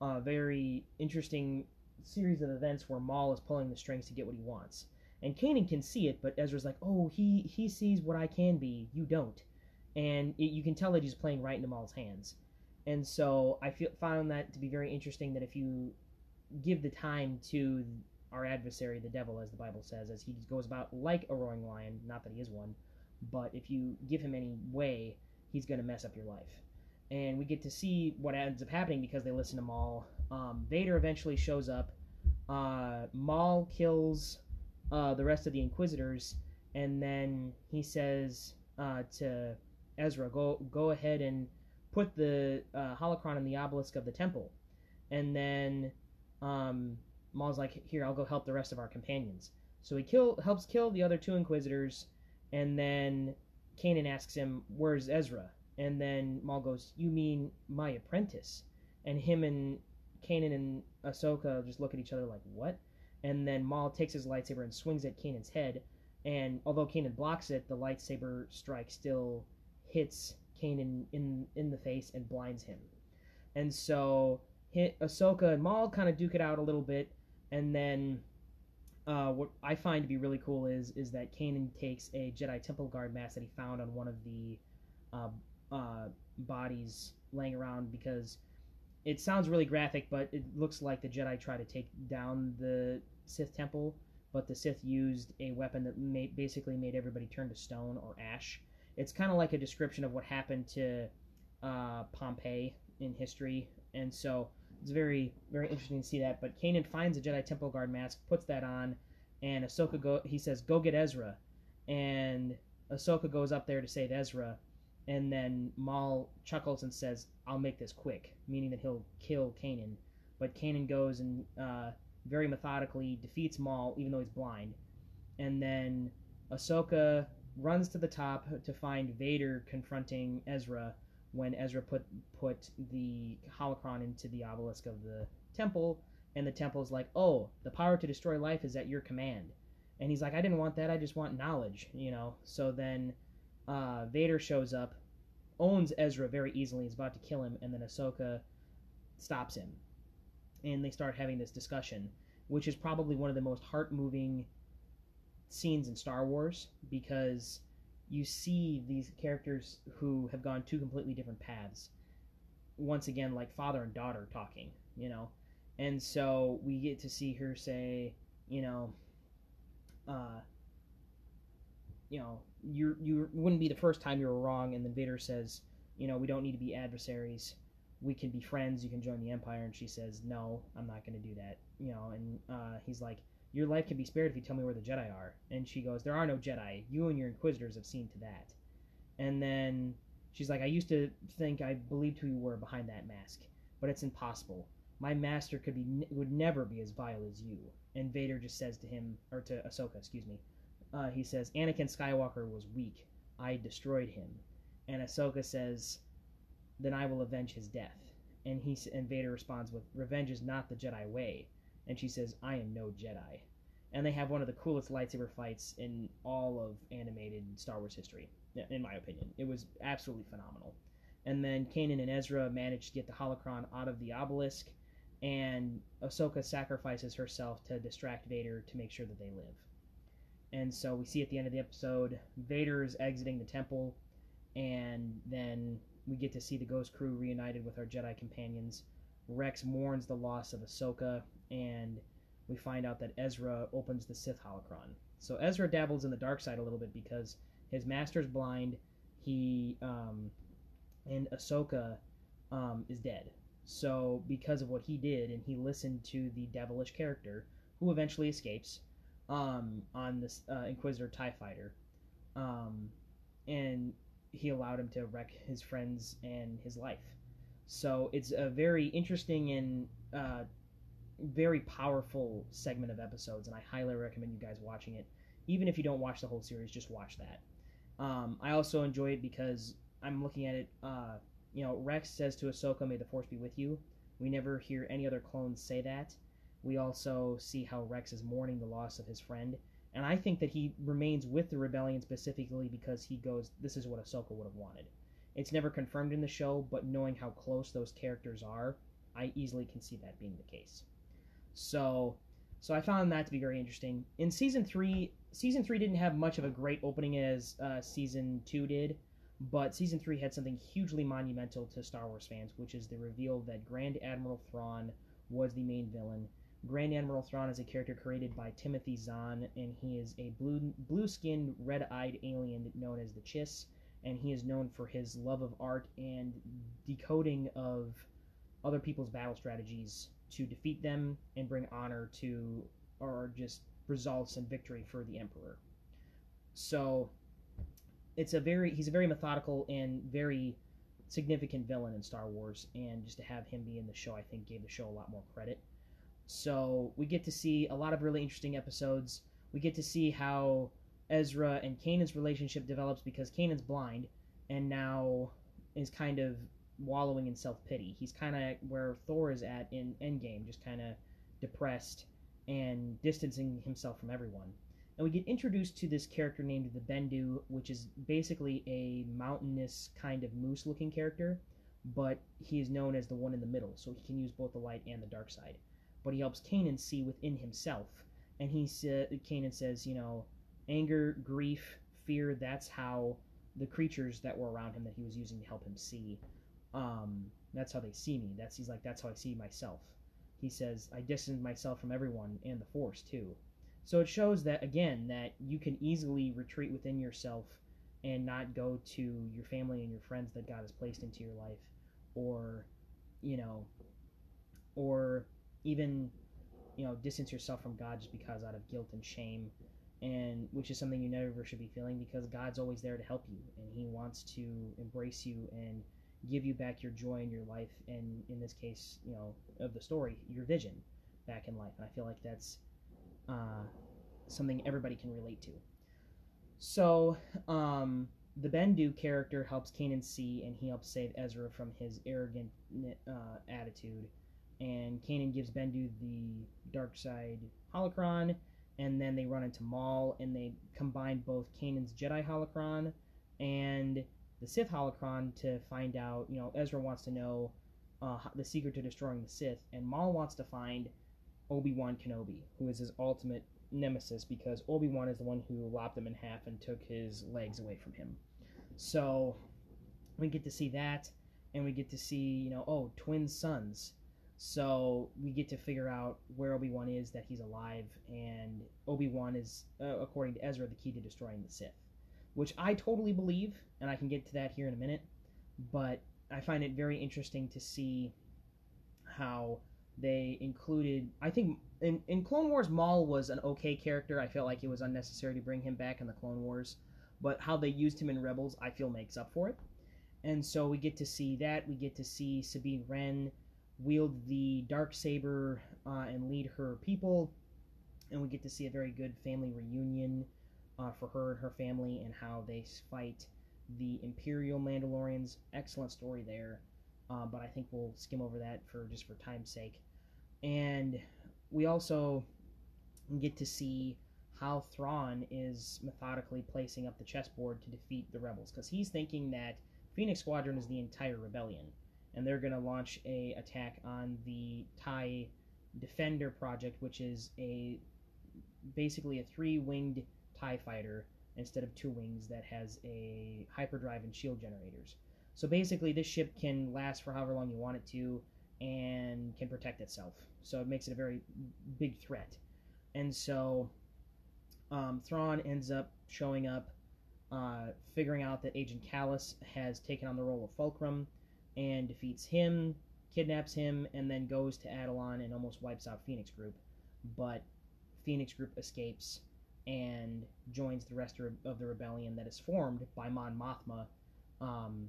uh, very interesting series of events where Maul is pulling the strings to get what he wants, and Kanan can see it, but Ezra's like, oh, he he sees what I can be, you don't, and it, you can tell that he's playing right into Maul's hands, and so I feel found that to be very interesting that if you give the time to our adversary, the devil, as the Bible says, as he goes about like a roaring lion. Not that he is one, but if you give him any way, he's going to mess up your life. And we get to see what ends up happening because they listen to Maul. Um, Vader eventually shows up. Uh, Maul kills uh, the rest of the Inquisitors, and then he says uh, to Ezra, "Go, go ahead and put the uh, holocron in the obelisk of the temple." And then um, Maul's like, "Here, I'll go help the rest of our companions." So he kill helps kill the other two Inquisitors, and then Kanan asks him, "Where's Ezra?" And then Maul goes, "You mean my apprentice?" And him and Kanan and Ahsoka just look at each other like, "What?" And then Maul takes his lightsaber and swings at Kanan's head, and although Kanan blocks it, the lightsaber strike still hits Kanan in in the face and blinds him. And so Ahsoka and Maul kind of duke it out a little bit, and then uh, what I find to be really cool is is that Kanan takes a Jedi Temple Guard mask that he found on one of the uh, uh, bodies laying around because it sounds really graphic, but it looks like the Jedi try to take down the Sith Temple, but the Sith used a weapon that basically made everybody turn to stone or ash. It's kind of like a description of what happened to uh, Pompeii in history, and so it's very very interesting to see that. But Kanan finds a Jedi Temple Guard mask, puts that on, and Ahsoka go. He says, "Go get Ezra," and Ahsoka goes up there to save Ezra, and then Maul chuckles and says, "I'll make this quick," meaning that he'll kill Kanan. But Kanan goes and uh, very methodically defeats Maul, even though he's blind, and then Ahsoka runs to the top to find Vader confronting Ezra when Ezra put put the holocron into the obelisk of the temple, and the temple's like, "Oh, the power to destroy life is at your command," and he's like, "I didn't want that. I just want knowledge," you know. So then uh, Vader shows up, owns Ezra very easily, is about to kill him, and then Ahsoka stops him, and they start having this discussion, which is probably one of the most heart moving scenes in Star Wars because you see these characters who have gone two completely different paths. Once again like father and daughter talking you know? And so we get to see her say you know uh you know you you wouldn't be the first time you were wrong. And then vader says you know we don't need to be adversaries. We can be friends. You can join the empire. And she says no i'm not going to do that you know? And uh, he's like your life can be spared if you tell me where the Jedi are. And she goes, There are no Jedi. You and your Inquisitors have seen to that. And then she's like, I used to think I believed who you were behind that mask, but it's impossible. My master could be would never be as vile as you. And Vader just says to him, or to Ahsoka, excuse me, uh, he says, Anakin Skywalker was weak. I destroyed him. And Ahsoka says, Then I will avenge his death. And he and Vader responds with, Revenge is not the Jedi way and she says, I am no Jedi. And they have one of the coolest lightsaber fights in all of animated Star Wars history, in my opinion. It was absolutely phenomenal. And then Kanan and Ezra manage to get the holocron out of the obelisk, and Ahsoka sacrifices herself to distract Vader to make sure that they live. And so we see at the end of the episode, Vader is exiting the temple, and then we get to see the Ghost Crew reunited with our Jedi companions. Rex mourns the loss of Ahsoka and we find out that Ezra opens the Sith holocron. So Ezra dabbles in the dark side a little bit because his master's blind. He um, and Ahsoka um, is dead. So because of what he did, and he listened to the devilish character who eventually escapes um, on this uh, Inquisitor Tie Fighter, um, and he allowed him to wreck his friends and his life. So it's a very interesting and uh, very powerful segment of episodes, and I highly recommend you guys watching it. Even if you don't watch the whole series, just watch that. Um, I also enjoy it because I'm looking at it. Uh, you know, Rex says to Ahsoka, "May the Force be with you." We never hear any other clones say that. We also see how Rex is mourning the loss of his friend, and I think that he remains with the rebellion specifically because he goes, "This is what Ahsoka would have wanted." It's never confirmed in the show, but knowing how close those characters are, I easily can see that being the case. So, so I found that to be very interesting. In season three, season three didn't have much of a great opening as uh, season two did, but season three had something hugely monumental to Star Wars fans, which is the reveal that Grand Admiral Thrawn was the main villain. Grand Admiral Thrawn is a character created by Timothy Zahn, and he is a blue blue-skinned, red-eyed alien known as the Chiss, and he is known for his love of art and decoding of other people's battle strategies to defeat them and bring honor to, or just results and victory for the Emperor. So it's a very he's a very methodical and very significant villain in Star Wars, and just to have him be in the show, I think gave the show a lot more credit. So we get to see a lot of really interesting episodes. We get to see how Ezra and Kanan's relationship develops because Kanan's blind and now is kind of wallowing in self pity. He's kind of where Thor is at in Endgame, just kind of depressed and distancing himself from everyone. And we get introduced to this character named the Bendu, which is basically a mountainous kind of moose looking character, but he is known as the one in the middle, so he can use both the light and the dark side. But he helps Kanan see within himself, and he sa- Kanan says, you know, anger, grief, fear, that's how the creatures that were around him that he was using to help him see um, that's how they see me. That's he's like that's how I see myself. He says I distance myself from everyone and the force too. So it shows that again that you can easily retreat within yourself and not go to your family and your friends that God has placed into your life or you know, or even, you know, distance yourself from God just because out of guilt and shame, and which is something you never should be feeling because God's always there to help you and He wants to embrace you and give you back your joy in your life and in this case, you know, of the story, your vision back in life. And I feel like that's uh, something everybody can relate to. So, um, the Bendu character helps Kanan see, and he helps save Ezra from his arrogant uh, attitude. And Kanan gives Bendu the dark side holocron, and then they run into Maul, and they combine both Kanan's Jedi holocron and the Sith holocron to find out. You know, Ezra wants to know uh, the secret to destroying the Sith, and Maul wants to find Obi Wan Kenobi, who is his ultimate nemesis, because Obi Wan is the one who lopped him in half and took his legs away from him. So we get to see that, and we get to see, you know, oh, twin sons. So we get to figure out where Obi Wan is, that he's alive, and Obi Wan is, uh, according to Ezra, the key to destroying the Sith, which I totally believe, and I can get to that here in a minute. But I find it very interesting to see how they included. I think in, in Clone Wars, Maul was an okay character. I felt like it was unnecessary to bring him back in the Clone Wars but how they used him in Rebels, I feel makes up for it. And so we get to see that. We get to see Sabine Wren wield the dark saber uh, and lead her people, and we get to see a very good family reunion uh, for her and her family and how they fight the Imperial Mandalorians. Excellent story there, uh, but I think we'll skim over that for just for time's sake. And we also get to see how Thrawn is methodically placing up the chessboard to defeat the rebels because he's thinking that Phoenix Squadron is the entire rebellion and they're going to launch a attack on the TIE Defender project which is a basically a three-winged TIE fighter instead of two wings that has a hyperdrive and shield generators. So basically this ship can last for however long you want it to and can protect itself. So it makes it a very big threat. And so um, Thrawn ends up showing up, uh, figuring out that Agent Kallus has taken on the role of Fulcrum, and defeats him, kidnaps him, and then goes to Atollon and almost wipes out Phoenix Group. But Phoenix Group escapes and joins the rest of the rebellion that is formed by Mon Mothma um,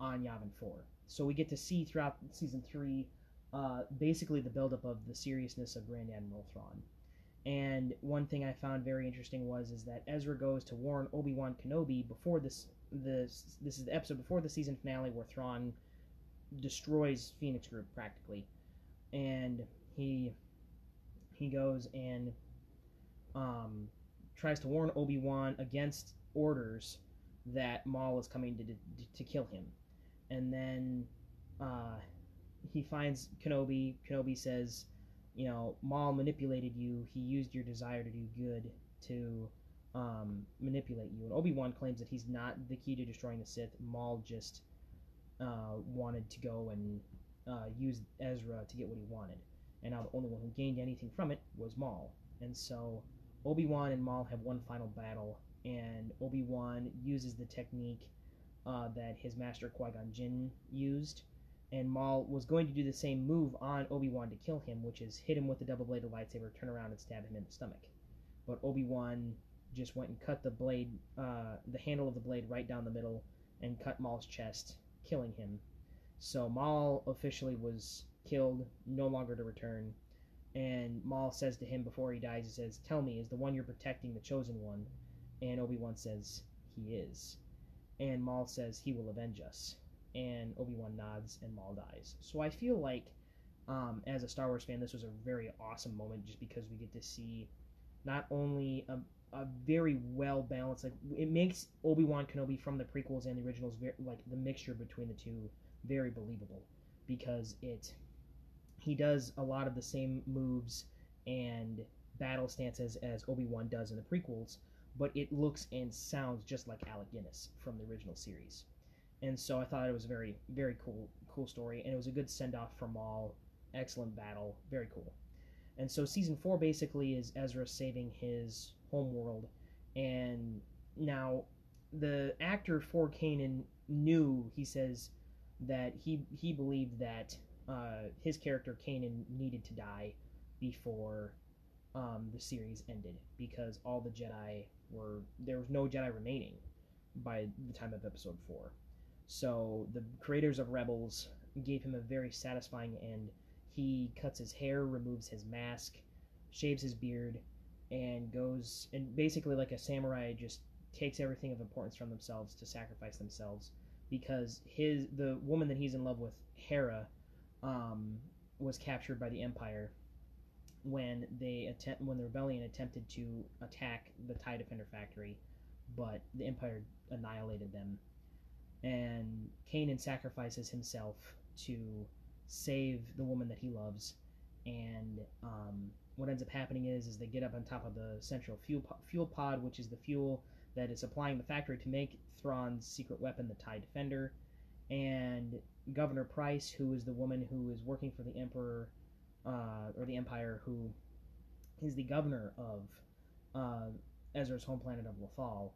on Yavin 4. So we get to see throughout season 3 uh, basically the buildup of the seriousness of Grand Admiral Thrawn. And one thing I found very interesting was is that Ezra goes to warn Obi Wan Kenobi before this this this is the episode before the season finale where Thrawn destroys Phoenix Group practically, and he he goes and um, tries to warn Obi Wan against orders that Maul is coming to to, to kill him, and then uh, he finds Kenobi. Kenobi says you know, Maul manipulated you. He used your desire to do good to um, manipulate you. And Obi Wan claims that he's not the key to destroying the Sith. Maul just uh, wanted to go and uh, use Ezra to get what he wanted. And now the only one who gained anything from it was Maul. And so Obi Wan and Maul have one final battle, and Obi Wan uses the technique uh, that his master Qui Gon Jinn used and Maul was going to do the same move on Obi-Wan to kill him, which is hit him with the double-bladed lightsaber, turn around and stab him in the stomach. But Obi-Wan just went and cut the blade, uh, the handle of the blade right down the middle, and cut Maul's chest, killing him. So Maul officially was killed, no longer to return. And Maul says to him before he dies, he says, "Tell me, is the one you're protecting the chosen one?" And Obi-Wan says, "He is." And Maul says, "He will avenge us." and Obi Wan nods, and Maul dies. So I feel like, um, as a Star Wars fan, this was a very awesome moment just because we get to see not only a, a very well balanced, like it makes Obi Wan Kenobi from the prequels and the originals, very, like the mixture between the two, very believable because it he does a lot of the same moves and battle stances as Obi Wan does in the prequels, but it looks and sounds just like Alec Guinness from the original series and so I thought it was a very very cool cool story, and it was a good send off for Maul. Excellent battle, very cool. And so season four basically is Ezra saving his home world, and now the actor for Kanan knew he says that he he believed that uh, his character Kanan needed to die before um, the series ended because all the Jedi were there was no Jedi remaining by the time of Episode Four. So the creators of Rebels gave him a very satisfying end. He cuts his hair, removes his mask, shaves his beard, and goes and basically like a samurai just takes everything of importance from themselves to sacrifice themselves because his the woman that he's in love with, Hera, um, was captured by the Empire when they attempt when the rebellion attempted to attack the Tie Defender factory, but the Empire annihilated them. And Kanan sacrifices himself to save the woman that he loves, and um, what ends up happening is is they get up on top of the central fuel fuel pod, which is the fuel that is supplying the factory to make Thrawn's secret weapon, the TIE Defender, and Governor Pryce, who is the woman who is working for the Emperor uh, or the Empire, who is the governor of uh, Ezra's home planet of Lothal,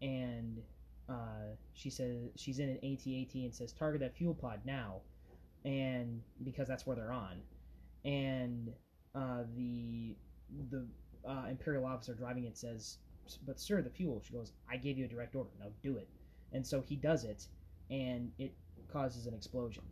and uh, she says she's in an AT-AT and says target that fuel pod now, and because that's where they're on, and uh, the the uh, Imperial officer driving it says but sir, the fuel. She goes, I gave you a direct order. Now do it. And so he does it, and it causes an explosion.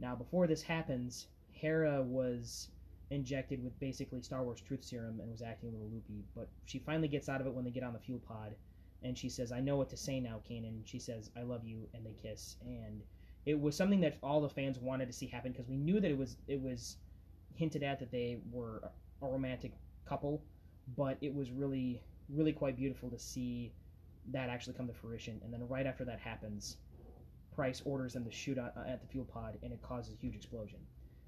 Now, before this happens, Hera was injected with basically Star Wars truth serum and was acting a little loopy, but she finally gets out of it when they get on the fuel pod, and she says, I know what to say now, Kanan. She says, I love you, and they kiss. And it was something that all the fans wanted to see happen because we knew that it was it was hinted at that they were a romantic couple, but it was really really quite beautiful to see that actually come to fruition. And then right after that happens, Pryce orders them to shoot at, at the fuel pod, and it causes a huge explosion.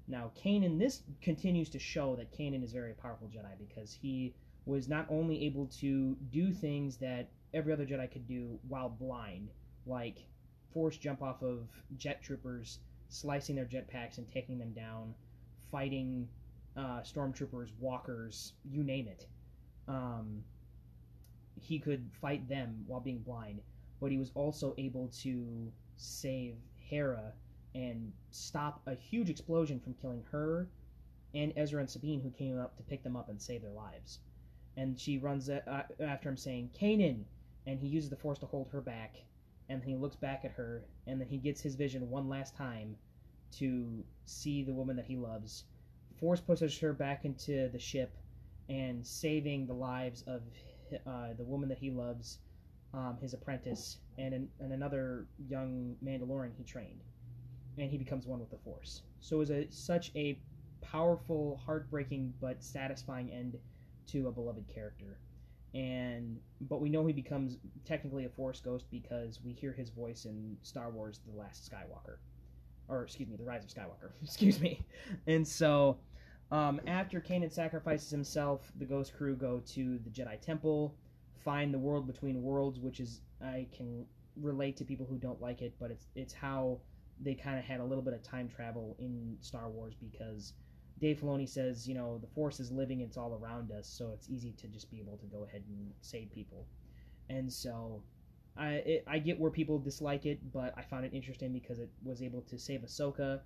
Now, Kanan, this continues to show that Kanan is very powerful Jedi because he was not only able to do things that every other Jedi could do while blind, like force jump off of jet troopers, slicing their jetpacks and taking them down, fighting uh, stormtroopers, walkers, you name it. Um, he could fight them while being blind, but he was also able to save Hera and stop a huge explosion from killing her and Ezra and Sabine, who came up to pick them up and save their lives. And she runs after him, saying, Kanan! And he uses the Force to hold her back. And he looks back at her, and then he gets his vision one last time to see the woman that he loves. Force pushes her back into the ship and saving the lives of uh, the woman that he loves, um, his apprentice, and, an, and another young Mandalorian he trained, and he becomes one with the Force. So it was a, such a powerful, heartbreaking, but satisfying end to a beloved character. And but we know he becomes technically a Force ghost because we hear his voice in Star Wars: The Last Skywalker, or excuse me, The Rise of Skywalker. excuse me. And so um, after Kanan sacrifices himself, the Ghost Crew go to the Jedi Temple, find the world between worlds, which is I can relate to people who don't like it, but it's it's how they kind of had a little bit of time travel in Star Wars because Dave Filoni says, you know, the Force is living, it's all around us, so it's easy to just be able to go ahead and save people. And so I it, I get where people dislike it, but I found it interesting because it was able to save Ahsoka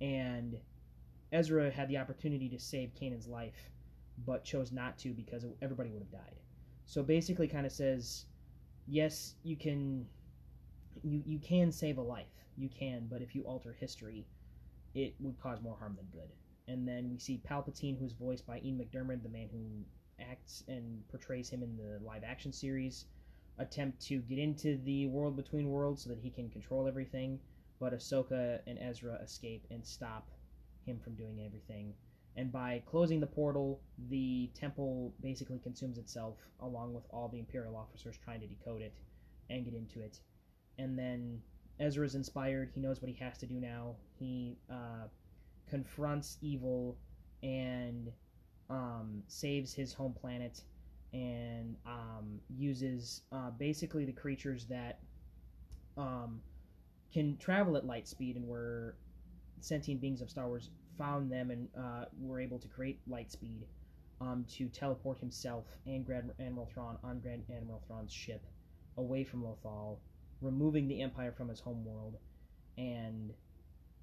and Ezra had the opportunity to save Kanan's life, but chose not to because everybody would have died. So basically, kind of says, yes, you can, you you can save a life, you can, but if you alter history, it would cause more harm than good. And then we see Palpatine, who's voiced by Ian McDiarmid, the man who acts and portrays him in the live action series, attempt to get into the world between worlds so that he can control everything. But Ahsoka and Ezra escape and stop him from doing everything. And by closing the portal, the temple basically consumes itself, along with all the Imperial officers trying to decode it and get into it. And then Ezra is inspired. He knows what he has to do now. He uh, confronts evil and um, saves his home planet and um, uses uh, basically the creatures that um, can travel at light speed and were sentient beings of Star Wars found them and uh, were able to create Lightspeed um, to teleport himself and Grand Admiral Thrawn on Grand Admiral Thrawn's ship away from Lothal, removing the Empire from his home world, and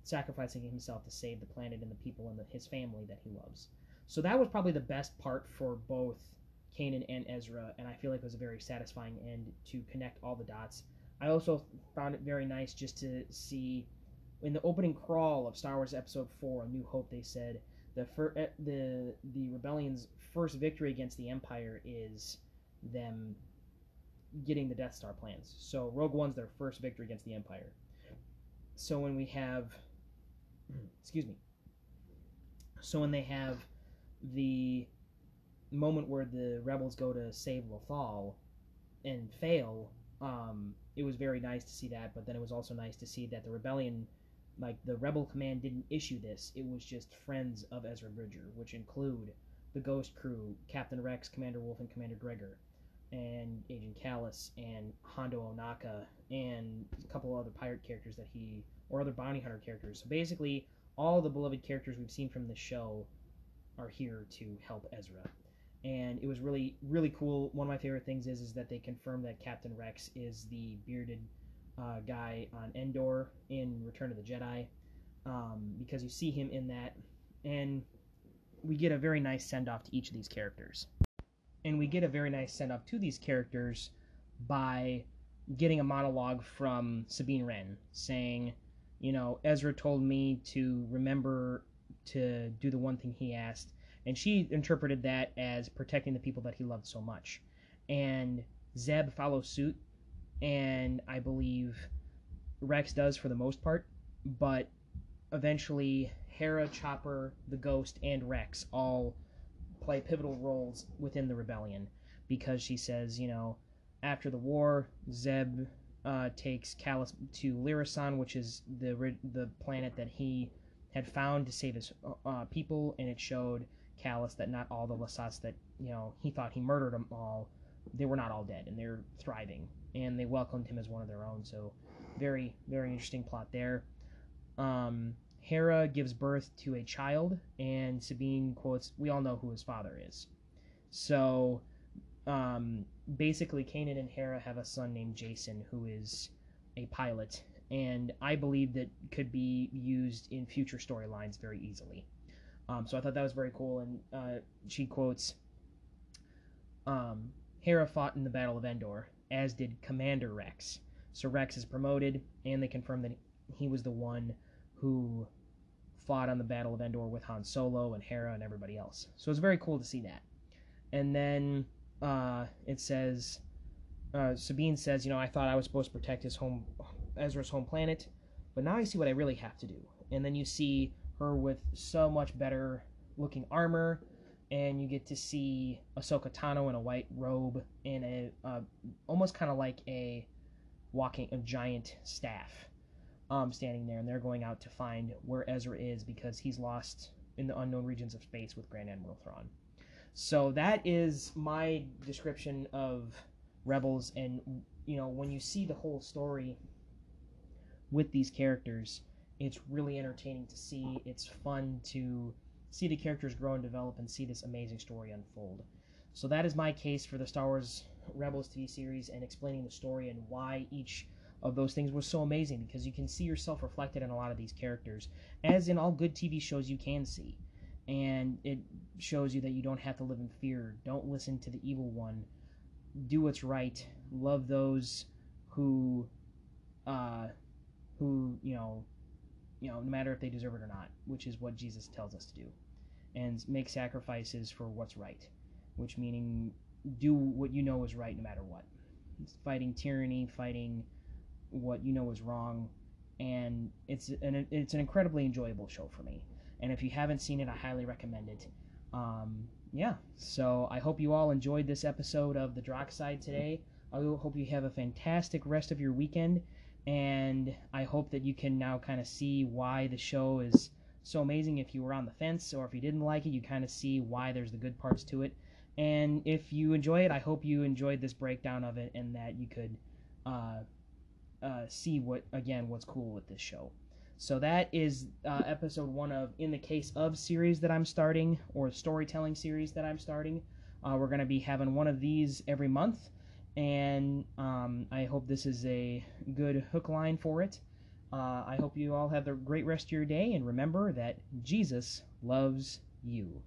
sacrificing himself to save the planet and the people and the, his family that he loves. So that was probably the best part for both Kanan and Ezra, and I feel like it was a very satisfying end to connect all the dots. I also found it very nice just to see in the opening crawl of Star Wars Episode Four: A New Hope. They said the fir- eh, the the rebellion's first victory against the Empire is them getting the Death Star plans. So Rogue One's their first victory against the Empire. So when we have, excuse me. So when they have the moment where the rebels go to save Lothal and fail, um, it was very nice to see that. But then it was also nice to see that the rebellion, like the rebel command, didn't issue this. It was just friends of Ezra Bridger, which include the Ghost Crew, Captain Rex, Commander Wolffe, and Commander Gregor, and Agent Kallus, and Hondo Ohnaka, and a couple other pirate characters that he or other bounty hunter characters. So basically, all the beloved characters we've seen from the show are here to help Ezra. And it was really, really cool. One of my favorite things is is that they confirmed that Captain Rex is the bearded uh, guy on Endor in Return of the Jedi, um, because you see him in that, and we get a very nice send off to each of these characters. And we get a very nice send off to these characters by getting a monologue from Sabine Wren saying, you know, Ezra told me to remember to do the one thing he asked, and she interpreted that as protecting the people that he loved so much. And Zeb follows suit, and I believe Rex does for the most part, but eventually Hera, Chopper, the Ghost, and Rex all play pivotal roles within the rebellion because she says, you know, after the war, Zeb uh, takes Kallus to Lira San, which is the the planet that he had found to save his uh, people, and it showed Kallus that not all the Lasats that you know he thought he murdered them all, they were not all dead, and they're thriving, and they welcomed him as one of their own. So, very very interesting plot there. Um, Hera gives birth to a child, and Sabine quotes, "We all know who his father is." So, um, basically, Kanan and Hera have a son named Jacen, who is a pilot, and I believe that could be used in future storylines very easily. Um, so I thought that was very cool, and uh, she quotes, um, "Hera fought in the Battle of Endor, as did Commander Rex. So Rex is promoted, and they confirm that he was the one who fought on the Battle of Endor with Han Solo and Hera and everybody else. So it's very cool to see that. And then uh, it says uh, Sabine says, you know, I thought I was supposed to protect his home, Ezra's home planet, but now I see what I really have to do. And then you see her with so much better looking armor, and you get to see Ahsoka Tano in a white robe and a uh, almost kind of like a walking a giant staff, um, standing there, and they're going out to find where Ezra is because he's lost in the unknown regions of space with Grand Admiral Thrawn. So that is my description of Rebels, and you know when you see the whole story with these characters, it's really entertaining to see. It's fun to see the characters grow and develop and see this amazing story unfold. So that is my case for the Star Wars Rebels TV series and explaining the story and why each of those things was so amazing because you can see yourself reflected in a lot of these characters, as in all good TV shows you can see and it shows you that you don't have to live in fear. Don't listen to the evil one. Do what's right. Love those who, uh, who you know, you know, no matter if they deserve it or not, which is what Jesus tells us to do, and make sacrifices for what's right, which meaning do what you know is right no matter what. It's fighting tyranny, fighting what you know is wrong, and it's an it's an incredibly enjoyable show for me. And if you haven't seen it, I highly recommend it. Um, yeah, so I hope you all enjoyed this episode of The Drock Side today. I hope you have a fantastic rest of your weekend, and I hope that you can now kind of see why the show is so amazing. If you were on the fence or if you didn't like it, you kind of see why there's the good parts to it. And if you enjoy it, I hope you enjoyed this breakdown of it and that you could uh, uh, see what again what's cool with this show. So that is uh, episode one of In the Case of series that I'm starting, or storytelling series that I'm starting. Uh, we're going to be having one of these every month, and um, I hope this is a good hook line for it. Uh, I hope you all have a great rest of your day, and remember that Jesus loves you.